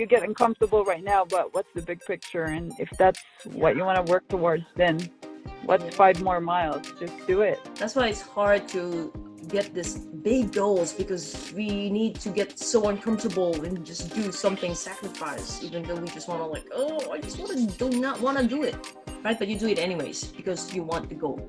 you're getting comfortable right now, but what's the big picture? And if that's what you want to work towards, then what's five more miles? Just do it. That's why it's hard to get these big goals because we need to get so uncomfortable and just do something sacrifice even though we just want to like oh i just want to do not want to do it right but you do it anyways because you want the goal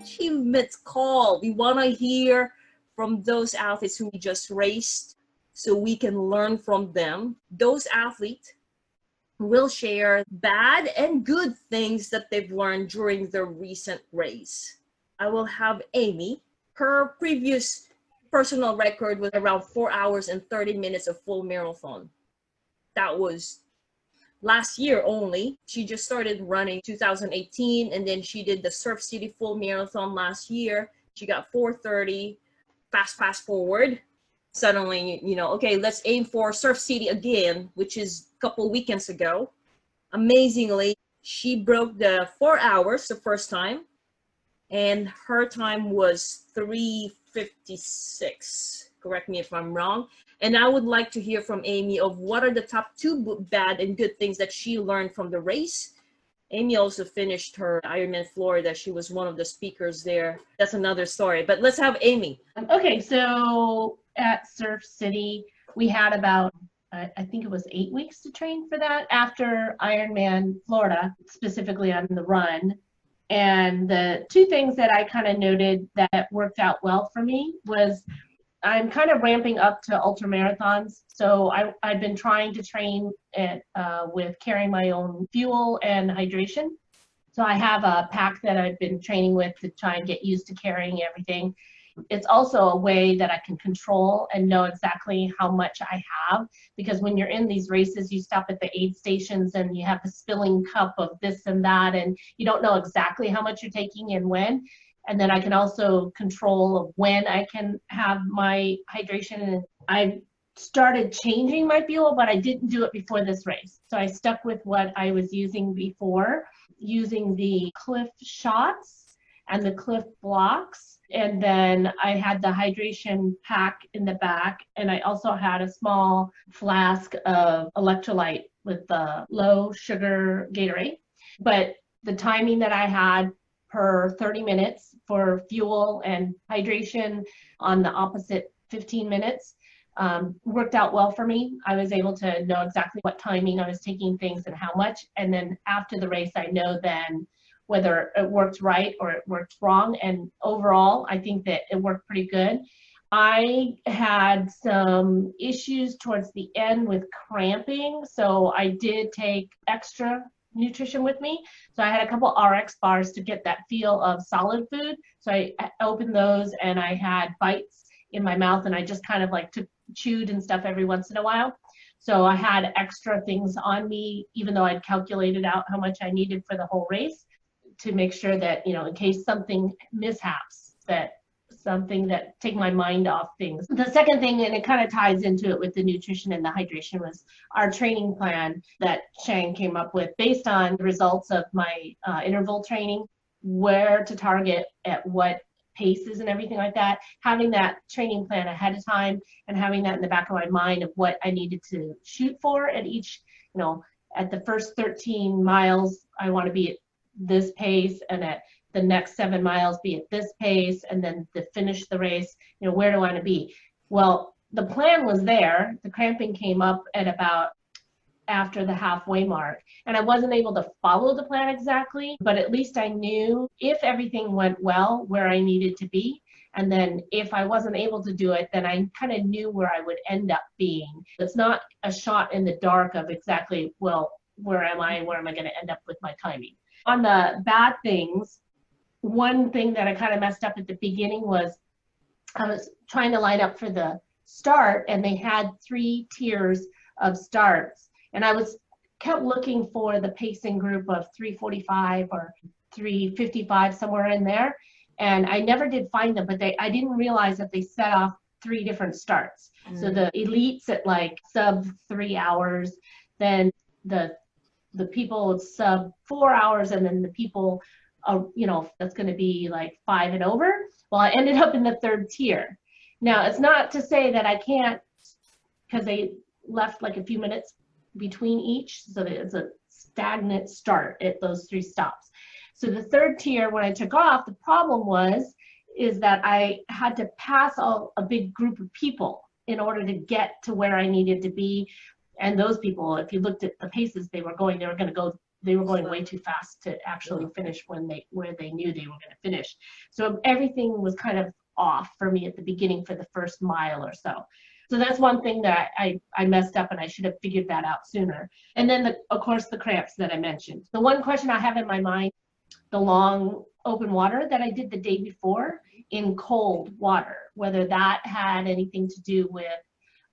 achievements call we want to hear from those athletes who we just raced so we can learn from them those athletes will share bad and good things that they've learned during their recent race. I will have Amy. Her previous personal record was around four hours and 30 minutes of full marathon. That was last year only. She just started running 2018 and then she did the Surf City full marathon last year. She got 430 fast fast forward. Suddenly you know okay let's aim for surf city again which is a couple weekends ago. Amazingly she broke the four hours the first time and her time was 356 correct me if i'm wrong. And i would like to hear from amy of what are the top two bad and good things that she learned from the race amy also finished her ironman florida she was one of the speakers there that's another story but let's have amy okay so at Surf City. We had about, I think it was eight weeks to train for that after Ironman Florida, specifically on the run. And the two things that I kind of noted that worked out well for me was I'm kind of ramping up to ultra marathons. So I, I've been trying to train at, uh, with carrying my own fuel and hydration. So I have a pack that I've been training with to try and get used to carrying everything it's also a way that I can control and know exactly how much I have. Because when you're in these races, you stop at the aid stations and you have a spilling cup of this and that, and you don't know exactly how much you're taking and when. And then I can also control when I can have my hydration. And I started changing my fuel, but I didn't do it before this race. So I stuck with what I was using before, using the Clif shots and the Clif Bloks and then I had the hydration pack in the back, and I also had a small flask of electrolyte with the low sugar Gatorade. But the timing that I had per 30 minutes for fuel and hydration on the opposite 15 minutes um, worked out well for me. I was able to know exactly what timing I was taking things and how much. And then after the race, I know then whether it worked right or it worked wrong. And overall, I think that it worked pretty good. I had some issues towards the end with cramping, so I did take extra nutrition with me. So I had a couple RX bars to get that feel of solid food. So I opened those and I had bites in my mouth and I just kind of like took chewed and stuff every once in a while. So I had extra things on me, even though I'd calculated out how much I needed for the whole race to make sure that you know in case something mishaps that something that take my mind off things. The second thing and it kind of ties into it with the nutrition and the hydration was our training plan that shang came up with based on the results of my uh, interval training where to target at what paces and everything like that. Having that training plan ahead of time and having that in the back of my mind of what i needed to shoot for at each you know at the first 13 miles i want to be at this pace and at the next seven miles be at this pace and then to finish the race you know where do i want to be? Well the plan was there. The cramping came up at about after the halfway mark and i wasn't able to follow the plan exactly but at least i knew if everything went well where i needed to be. And then if i wasn't able to do it then i kind of knew where i would end up being. It's not a shot in the dark of exactly well where am i where am i going to end up with my timing. On the bad things, one thing that I kind of messed up at the beginning was I was trying to line up for the start and they had three tiers of starts. And I was kept looking for the pacing group of 345 or 355 somewhere in there. And I never did find them, but they I didn't realize that they set off three different starts. Mm. So the elites at like sub three hours, then the the people sub four hours and then the people uh, you know that's going to be like five and over well i ended up in the third tier Now, it's not to say that I can't, because they left like a few minutes between each, so it's a stagnant start at those three stops. So the third tier, when I took off, the problem was, is that I had to pass all, a big group of people in order to get to where I needed to be. And those people, if you looked at the paces they were going, they were gonna go, they were going way too fast to actually finish when they, where they knew they were gonna finish. So everything was kind of off for me at the beginning for the first mile or so. So that's one thing that I, I messed up and I should have figured that out sooner. And then, the, of course, the cramps that I mentioned. The one question I have in my mind, the long open water that I did the day before in cold water, whether that had anything to do with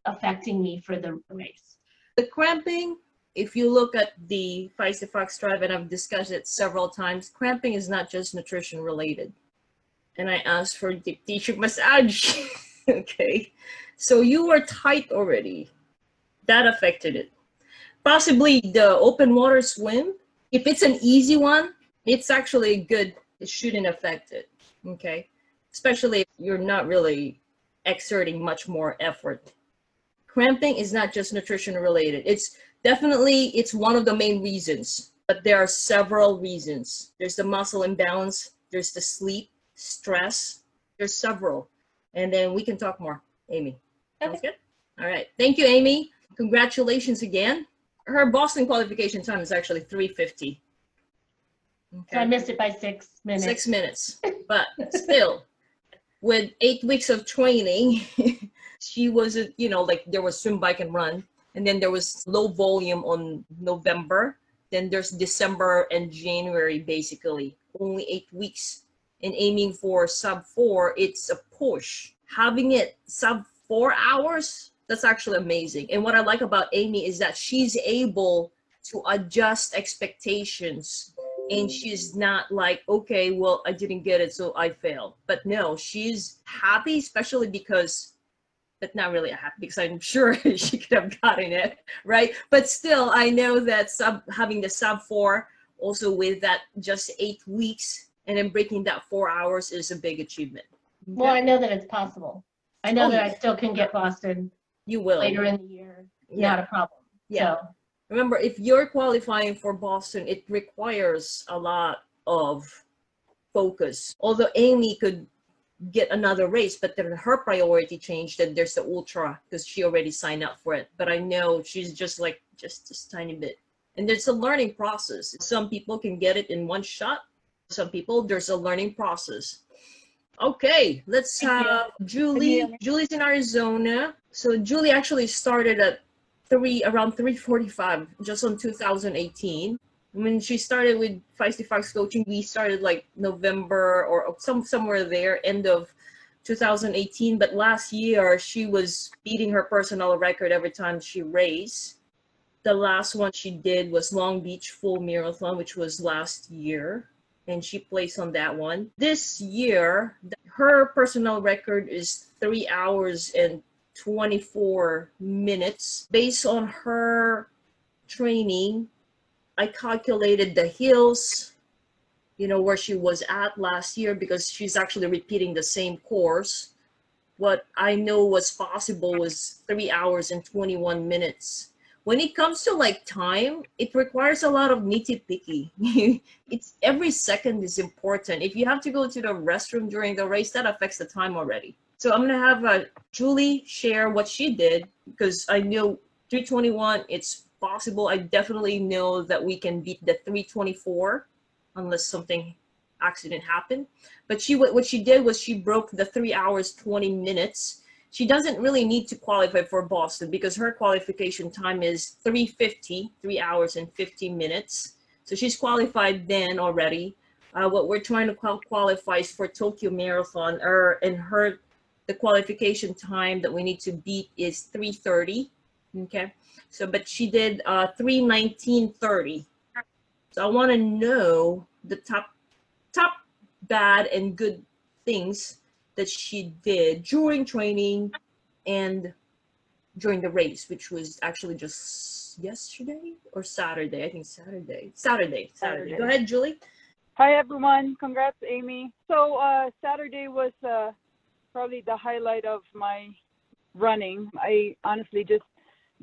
affecting me for the race. The cramping, if you look at the Feisty Fox Tribe, and I've discussed it several times, cramping is not just nutrition related. And I asked for deep tissue massage. okay. So you were tight already. That affected it. Possibly the open water swim. If it's an easy one, it's actually good. It shouldn't affect it. Okay. Especially if you're not really exerting much more effort. Cramping is not just nutrition related. It's definitely it's one of the main reasons, but there are several reasons. There's the muscle imbalance, there's the sleep, stress, there's several. And then we can talk more. Amy. Sounds good? All right. Thank you, Amy. Congratulations again. Her Boston qualification time is actually 350. So I missed it by six minutes. Six minutes. But still, with eight weeks of training, she wasn't, you know, like there was swim, bike, and run. And then there was low volume on November. Then there's December and January, basically. Only eight weeks. And aiming for sub four, it's a push. Having it sub four hours, that's actually amazing. And what I like about Amy is that she's able to adjust expectations and she's not like okay well i didn't get it so i failed but no she's happy especially because but not really happy because i'm sure she could have gotten it right but still i know that sub having the sub four also with that just eight weeks and then breaking that four hours is a big achievement Well, I know that it's possible. I know Oh, that I still can get Boston you will later in the year. Yeah. Not a problem. Yeah. So, remember if you're qualifying for boston it requires a lot of focus although amy could get another race but then her priority changed and there's the ultra because she already signed up for it. But i know she's just like just this tiny bit. And there's a learning process. Some people can get it in one shot. Some people there's a learning process. Okay let's have uh, julie julie's in arizona. So julie actually started at three around 345 just on 2018 when she started with feisty fox coaching we started like november or some somewhere there end of 2018 but last year she was beating her personal record every time she raced. The last one she did was long beach full marathon which was last year and she placed on that one. This year her personal record is three hours and 24 minutes. Based on her training, I calculated the hills, you know, where she was at last year because she's actually repeating the same course. What I know was possible was three hours and 21 minutes. When it comes to like time, it requires a lot of nitty picky. it's every second is important. If you have to go to the restroom during the race, that affects the time already. So I'm gonna have uh, Julie share what she did because I know 321. It's possible. I definitely know that we can beat the 324 unless something accident happened. But she what she did was she broke the three hours 20 minutes. She doesn't really need to qualify for Boston because her qualification time is 350, three hours and 50 minutes. So she's qualified then already. Uh, what we're trying to qual- qualify is for Tokyo Marathon, or and her the qualification time that we need to beat is 3:30. Okay, so but she did uh 3:19:30. So I want to know the top top bad and good things that she did during training and during the race, which was actually just yesterday or Saturday. I think Saturday. Saturday. Saturday. Saturday. Go ahead, Julie. Hi everyone, congrats Amy. So uh, Saturday was uh, probably the highlight of my running. I honestly just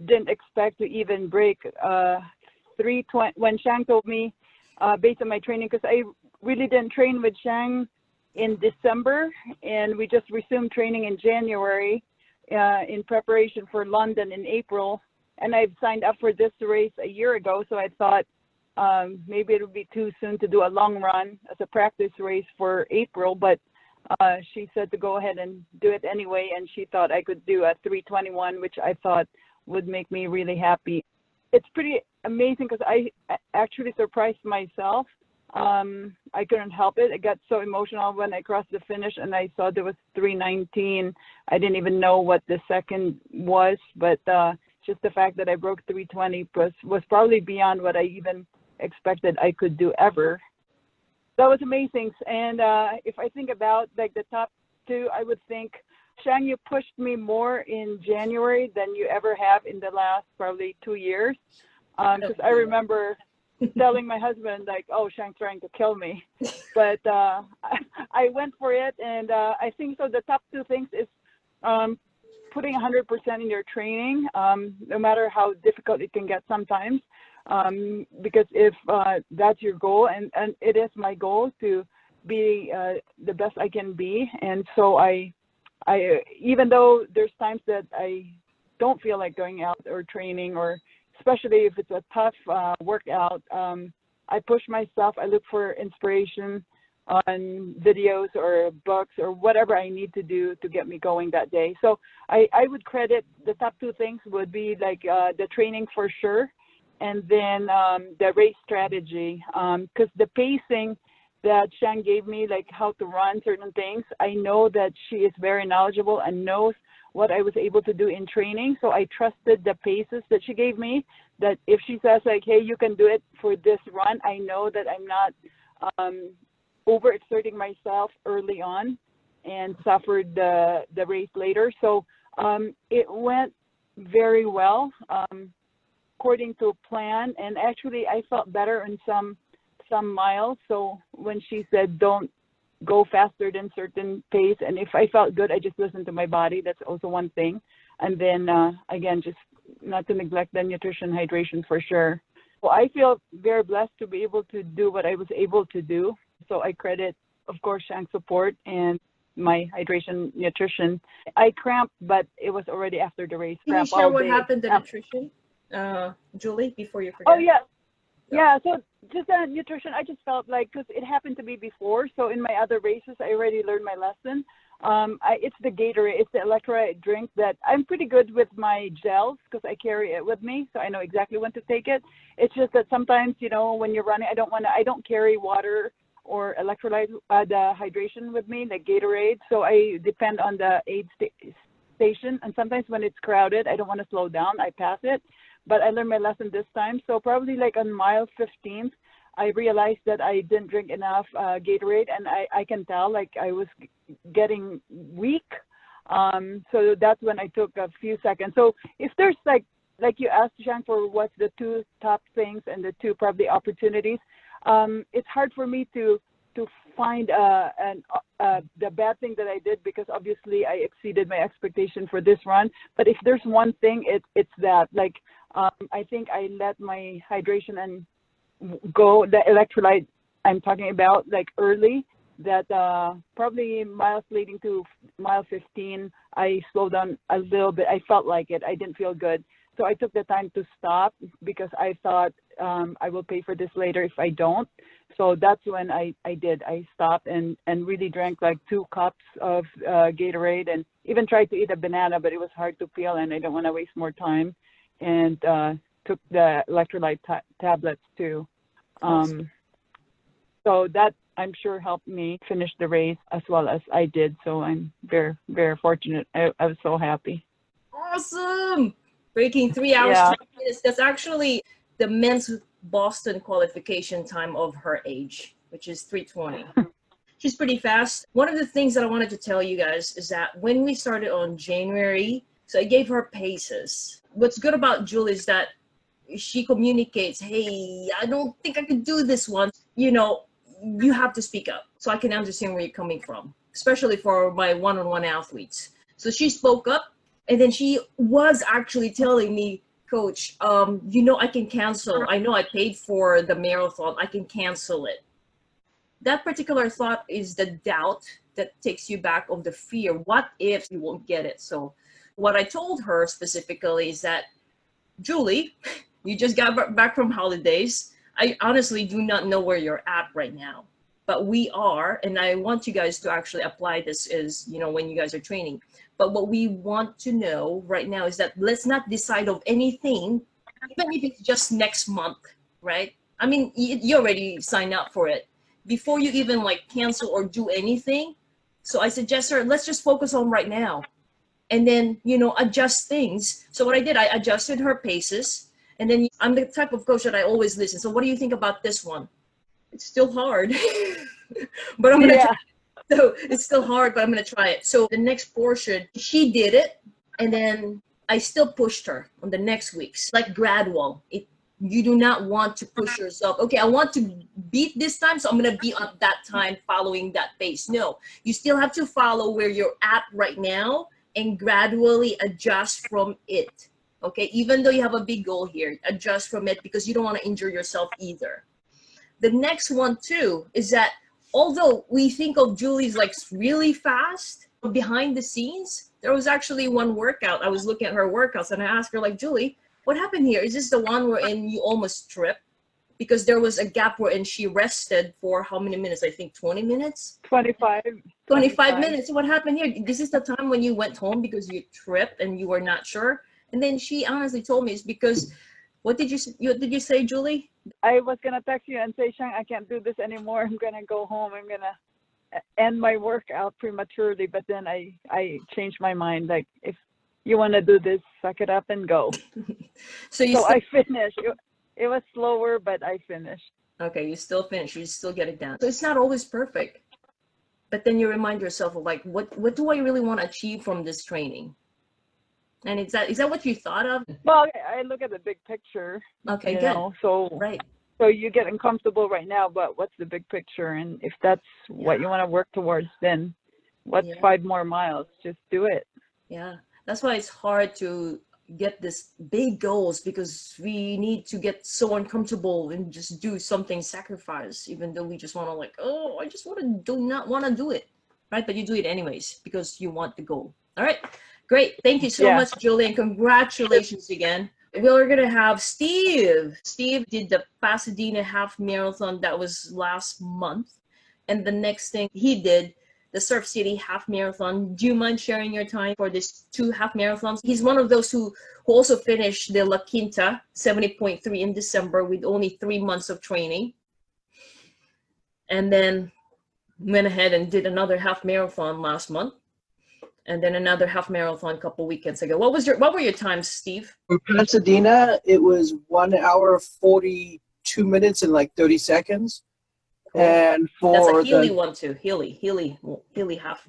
didn't expect to even break uh, 320 when Shang told me uh, based on my training because I really didn't train with Shang in December and we just resumed training in January uh, in preparation for London in April. And I've signed up for this race a year ago, so I thought um, maybe it would be too soon to do a long run as a practice race for April, but uh, she said to go ahead and do it anyway, and she thought I could do a 321, which I thought would make me really happy. It's pretty amazing because I actually surprised myself. Um, I couldn't help it. I got so emotional when I crossed the finish and I saw there was 319. I didn't even know what the second was, but uh, just the fact that I broke 320 was was probably beyond what I even expected I could do ever. That was amazing. And uh, if I think about like the top two, I would think Shang, you pushed me more in January than you ever have in the last probably two years. Because um, I remember telling my husband like, "Oh, Shang's trying to kill me," but uh, I, I went for it, and uh, I think so. The top two things is um, putting 100% in your training, um, no matter how difficult it can get sometimes. Um, because if uh, that's your goal, and, and it is my goal to be uh, the best I can be, and so I, I even though there's times that I don't feel like going out or training, or especially if it's a tough uh, workout, um, I push myself. I look for inspiration on videos or books or whatever I need to do to get me going that day. So I, I would credit the top two things would be like uh, the training for sure and then um, the race strategy. Because um, the pacing that Shang gave me, like how to run certain things, I know that she is very knowledgeable and knows what I was able to do in training. So I trusted the paces that she gave me. That if she says like, "Hey, you can do it for this run," I know that I'm not um, overexerting myself early on and suffered the the race later. So um, it went very well. Um, according to plan and actually I felt better in some some miles. So when she said don't go faster than certain pace and if I felt good I just listened to my body. That's also one thing. And then uh, again just not to neglect the nutrition hydration for sure. Well, I feel very blessed to be able to do what I was able to do. So I credit of course Shang support and my hydration nutrition. I cramped, but it was already after the race. Can you share what happened to nutrition? uh, Julie, before you forget? Oh yeah, yeah. So just uh, nutrition, I just felt like because it happened to me before. So in my other races, I already learned my lesson. Um, I, it's the Gatorade, it's the electrolyte drink that I'm pretty good with my gels because I carry it with me, so I know exactly when to take it. It's just that sometimes, you know, when you're running, I don't want to, I don't carry water or electrolyte, uh, the hydration with me, like Gatorade. So I depend on the aid st- station, and sometimes when it's crowded, I don't want to slow down, I pass it but I learned my lesson this time. So probably like on mile 15th, I realized that I didn't drink enough uh, Gatorade, and I, I can tell like I was getting weak. Um, so that's when I took a few seconds. So if there's like like you asked Jean for what's the two top things and the two probably opportunities, um, it's hard for me to to find uh, an, uh, the bad thing that I did because obviously I exceeded my expectation for this run. But if there's one thing, it, it's that like um, I think I let my hydration and go the electrolyte I'm talking about like early that uh, probably miles leading to mile 15 I slowed down a little bit. I felt like it. I didn't feel good. So I took the time to stop because I thought um, I will pay for this later if I don't. So that's when I, I did. I stopped and and really drank like two cups of uh, Gatorade and even tried to eat a banana but it was hard to peel and I don't want to waste more time and uh, took the electrolyte tablets too. Um, so that I'm sure helped me finish the race as well as I did. So I'm very, very fortunate. I, I was so happy. Awesome! Breaking three hours, yeah. minutes. That's actually the men's Boston qualification time of her age, which is 320. She's pretty fast. One of the things that I wanted to tell you guys is that when we started on January, so I gave her paces what's good about Julie is that she communicates, hey, I don't think I could do this one. You know, you have to speak up so I can understand where you're coming from. especially for my one-on-one athletes. So she spoke up, and then she was actually telling me, Coach, um, you know I can cancel. I know I paid for the marathon. I can cancel it. That particular thought is the doubt that takes you back of the fear. What if you won't get it? So, what I told her specifically is that, Julie, you just got back from holidays. I honestly do not know where you're at right now, but we are, and I want you guys to actually apply this as you know when you guys are training. But what we want to know right now is that let's not decide of anything, even if it's just next month, right? I mean, you already signed up for it before you even like cancel or do anything. So I suggest her, let's just focus on right now and then, you know, adjust things. So what I did, I adjusted her paces and then I'm the type of coach that I always listen. So what do you think about this one? It's still hard, but I'm gonna. Yeah. Try. So it's still hard, but I'm gonna try it. So the next portion, she did it, and then I still pushed her on the next weeks, like gradual. It you do not want to push yourself. Okay, I want to beat this time, so I'm gonna be up that time following that pace. No, you still have to follow where you're at right now and gradually adjust from it okay? Even though you have a big goal here adjust from it because you don't want to injure yourself either. The next one too is that although we think of julie's like really fast behind the scenes there was actually one workout. I was looking at her workouts and i asked her like julie what happened here? Is this the one wherein you almost tripped because there was a gap wherein she rested for how many minutes i think 20 minutes 25. 25 minutes what happened here this is the time when you went home because you tripped and you were not sure and then she honestly told me it's because what did you what did you say, Julie? I was gonna text you and say, Shang, I can't do this anymore. I'm gonna go home. I'm gonna end my workout prematurely. But then I I changed my mind. Like if you want to do this, suck it up and go. so you so still, I finished. It, it was slower, but I finished. okay, you still finish. You still get it done. So it's not always perfect, but then you remind yourself of like, what what do I really want to achieve from this training? And is that is that what you thought of? Well, I I look at the big picture. Okay, you good. know, so Right. so you're getting comfortable right now, but what's the big picture? And if that's what you want to work towards, then what's Yeah. five more miles? Just do it. Yeah, that's why it's hard to get this big goals because we need to get so uncomfortable and just do something sacrifice, even though we just want to like, oh, I just want to do not want to do it, right? But you do it anyways because you want the goal. All right, great. Thank you so Yeah. much, Julie, and congratulations again. We're gonna have Steve. Steve did the Pasadena half marathon that was last month, and the next thing he did the Surf City half marathon. Do you mind sharing your time for this two half marathons? He's one of those who, who also finished the La Quinta 70.3 in December with only three months of training. And then went ahead and did another half marathon last month. And then another half marathon a couple weekends ago. What was your what were your times, Steve? For Pasadena, it was one hour, 42 minutes, and like 30 seconds. And for That's a Healy the, one too. Healy, Healy, Healy half.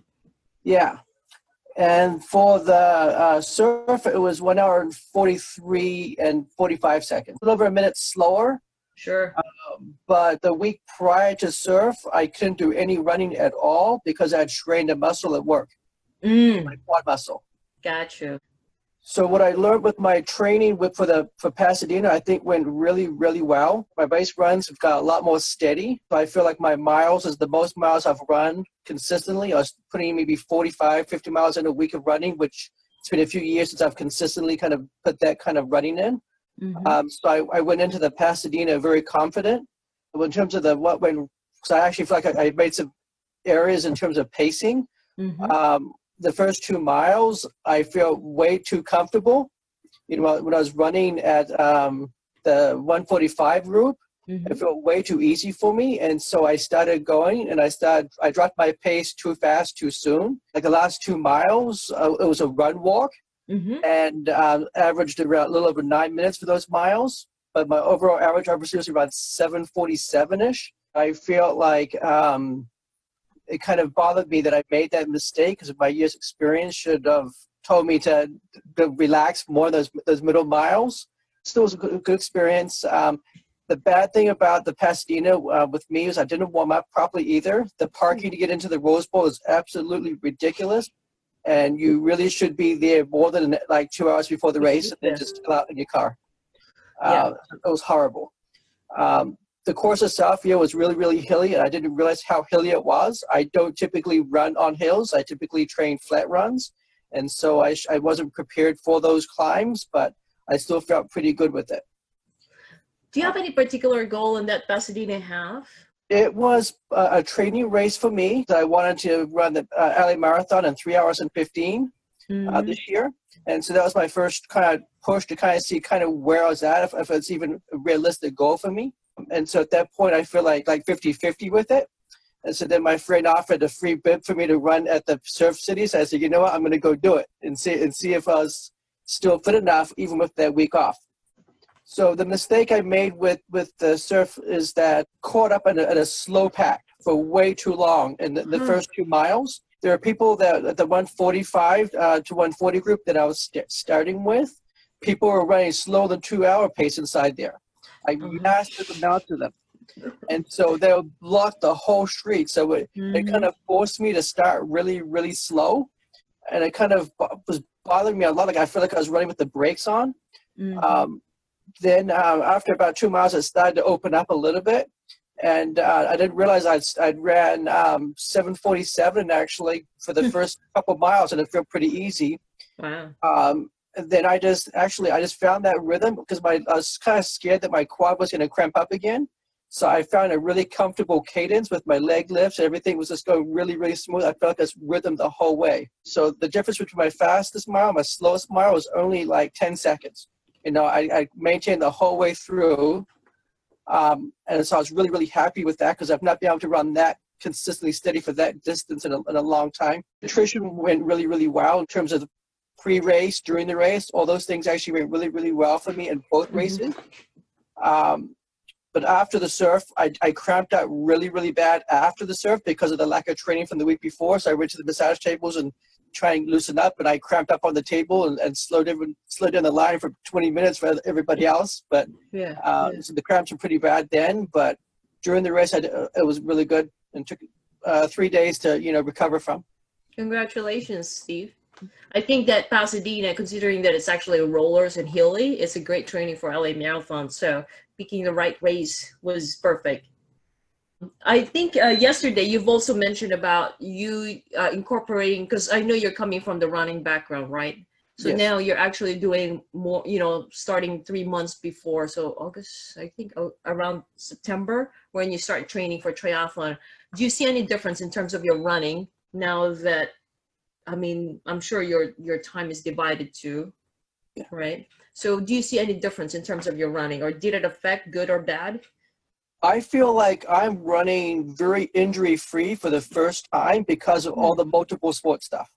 yeah. And for the uh, surf, it was one hour and 43 and 45 seconds. A little over a minute slower. Sure. But the week prior to surf, I couldn't do any running at all because I had strained a muscle at work, Mm, my quad muscle. got you. So what I learned with my training with for the for Pasadena, I think went really really well. My base runs have got a lot more steady. So I feel like my miles is the most miles I've run consistently. I was putting maybe 45, 50 miles in a week of running, which it's been a few years since I've consistently kind of put that kind of running in. Mhm. Um, so I, I went into the Pasadena very confident. In terms of the what when, so I actually feel like I, I made some areas in terms of pacing. Mhm. Um, the first two miles, I feel way too comfortable. You know, when I was running at um, the 145 group, Mhm. it felt way too easy for me, and so I started going, and I started. I dropped my pace too fast, too soon. Like the last two miles, uh, it was a run walk, Mhm. and um, averaged around a little over nine minutes for those miles. But my overall average obviously was around 747 ish. I feel like um, it kind of bothered me that I made that mistake because my year's experience should have told me to, to relax more those those middle miles. Still was a good, good experience. Um, The bad thing about the Pasadena uh, with me is I didn't warm up properly either. The parking to get into the Rose Bowl is absolutely ridiculous, and you really should be there more than like two hours before the race and then just chill out in your car. Yeah. Uh, it was horrible. Um, the course itself here was really, really hilly, and I didn't realize how hilly it was. I don't typically run on hills. I typically train flat runs, and so I, sh- I wasn't prepared for those climbs, but I still felt pretty good with it. Do you have any particular goal in that Pasadena half? It was a, a training race for me. I wanted to run the uh, LA Marathon in three hours and 15 uh, Mhm. this year. And so that was my first kind of push to kind of see kind of where I was at, if, if it's even a realistic goal for me. And so at that point, I feel like like 50 50 with it. And so then my friend offered a free bib for me to run at the Surf City. So I said, you know what, I'm going to go do it and see and see if I was still fit enough, even with that week off. So the mistake I made with with the surf is that caught up in a, in a slow pack for way too long in the, the Hmm. first two miles. There are people that at the 145 uh, to 140 group that I was st- starting with. People were running slower than two hour pace inside there. I Mhm. mastered the amount of them, and so they would block the whole street. So it, it Mhm. kind of forced me to start really really slow, and it kind of was bothering me a lot. Like I feel like I was running with the brakes on. Mhm. Um, then uh, after about two miles, it started to open up a little bit, and uh, I didn't realize I'd I'd ran um, 7:47 actually for the first couple miles, and it felt pretty easy. wow. Um, then I just actually I just found that rhythm because my I was kind of scared that my quad was going to cramp up again. So I found a really comfortable cadence with my leg lifts. Everything was just going really, really smooth. I felt this rhythm the whole way. So the difference between my fastest mile and my slowest mile was only like 10 seconds. You know, I, I maintained the whole way through. Um, and so I was really, really happy with that because I've not been able to run that consistently steady for that distance in a, in a long time. Nutrition went really, really well in terms of pre-race, during the race. All those things actually went really, really well for me in both Mhm. races. Um, but after the surf, I, I cramped out really, really bad after the surf because of the lack of training from the week before. So I went to the massage tables and try and loosen up, and I cramped up on the table and, and slowed, even, slowed down the line for 20 minutes for everybody else. But Yeah. uh, yeah. so the cramps were pretty bad then. But during the race, I, uh, it was really good and took uh, three days to you know recover from. Congratulations, Steve. I think that Pasadena, considering that it's actually rollers and hilly, it's a great training for LA Marathon. So picking the right race was perfect. I think uh, yesterday you've also mentioned about you uh, incorporating because I know you're coming from the running background, right? So Yes. now you're actually doing more, you know, starting three months before. So August, I think uh, around September, when you start training for triathlon. Do you see any difference in terms of your running now that I mean, I'm sure your your time is divided too, Yeah. right? So do you see any difference in terms of your running, or did it affect good or bad? I feel like I'm running very injury free for the first time because of all the multiple sport stuff.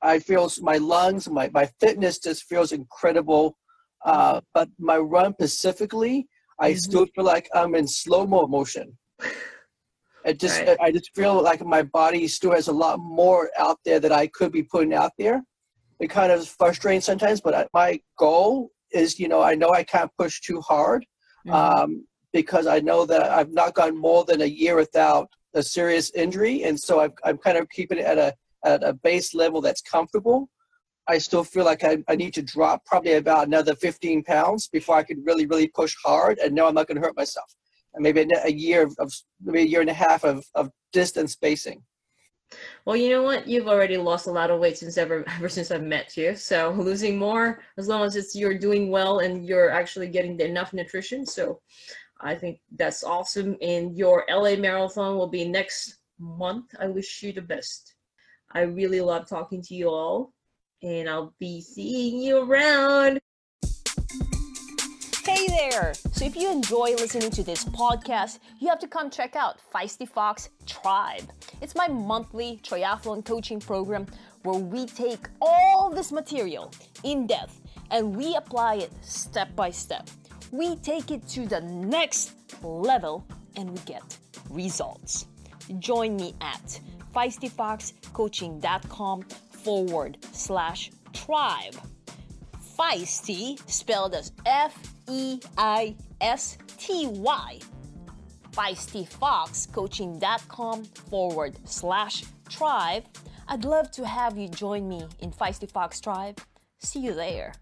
I feel my lungs, my, my fitness just feels incredible. Uh, but my run specifically, I Mhm. still feel like I'm in slow mo motion. It just, Right. I just feel like my body still has a lot more out there that I could be putting out there. It kind of is frustrating sometimes, but I, my goal is, you know, I know I can't push too hard Mhm. um, because I know that I've not gone more than a year without a serious injury, and so I've, I'm kind of keeping it at a at a base level that's comfortable. I still feel like I, I need to drop probably about another 15 pounds before I can really really push hard and know I'm not going to hurt myself. Maybe a, year of maybe a year and a half of, of distance spacing. Well, you know what? You've already lost a lot of weight since ever ever since I've met you. So losing more, as long as it's you're doing well and you're actually getting enough nutrition. So I think that's awesome. And your LA marathon will be next month. I wish you the best. I really love talking to you all, and I'll be seeing you around. There! So if you enjoy listening to this podcast, you have to come check out Feisty Fox Tribe. It's my monthly triathlon coaching program where we take all this material in depth and we apply it step by step. We take it to the next level and we get results. Join me at feistyfoxcoaching.com forward slash tribe. Feisty, spelled as F E I S T Y. FeistyFoxCoaching.com forward slash tribe. I'd love to have you join me in Feisty Fox Tribe. See you there.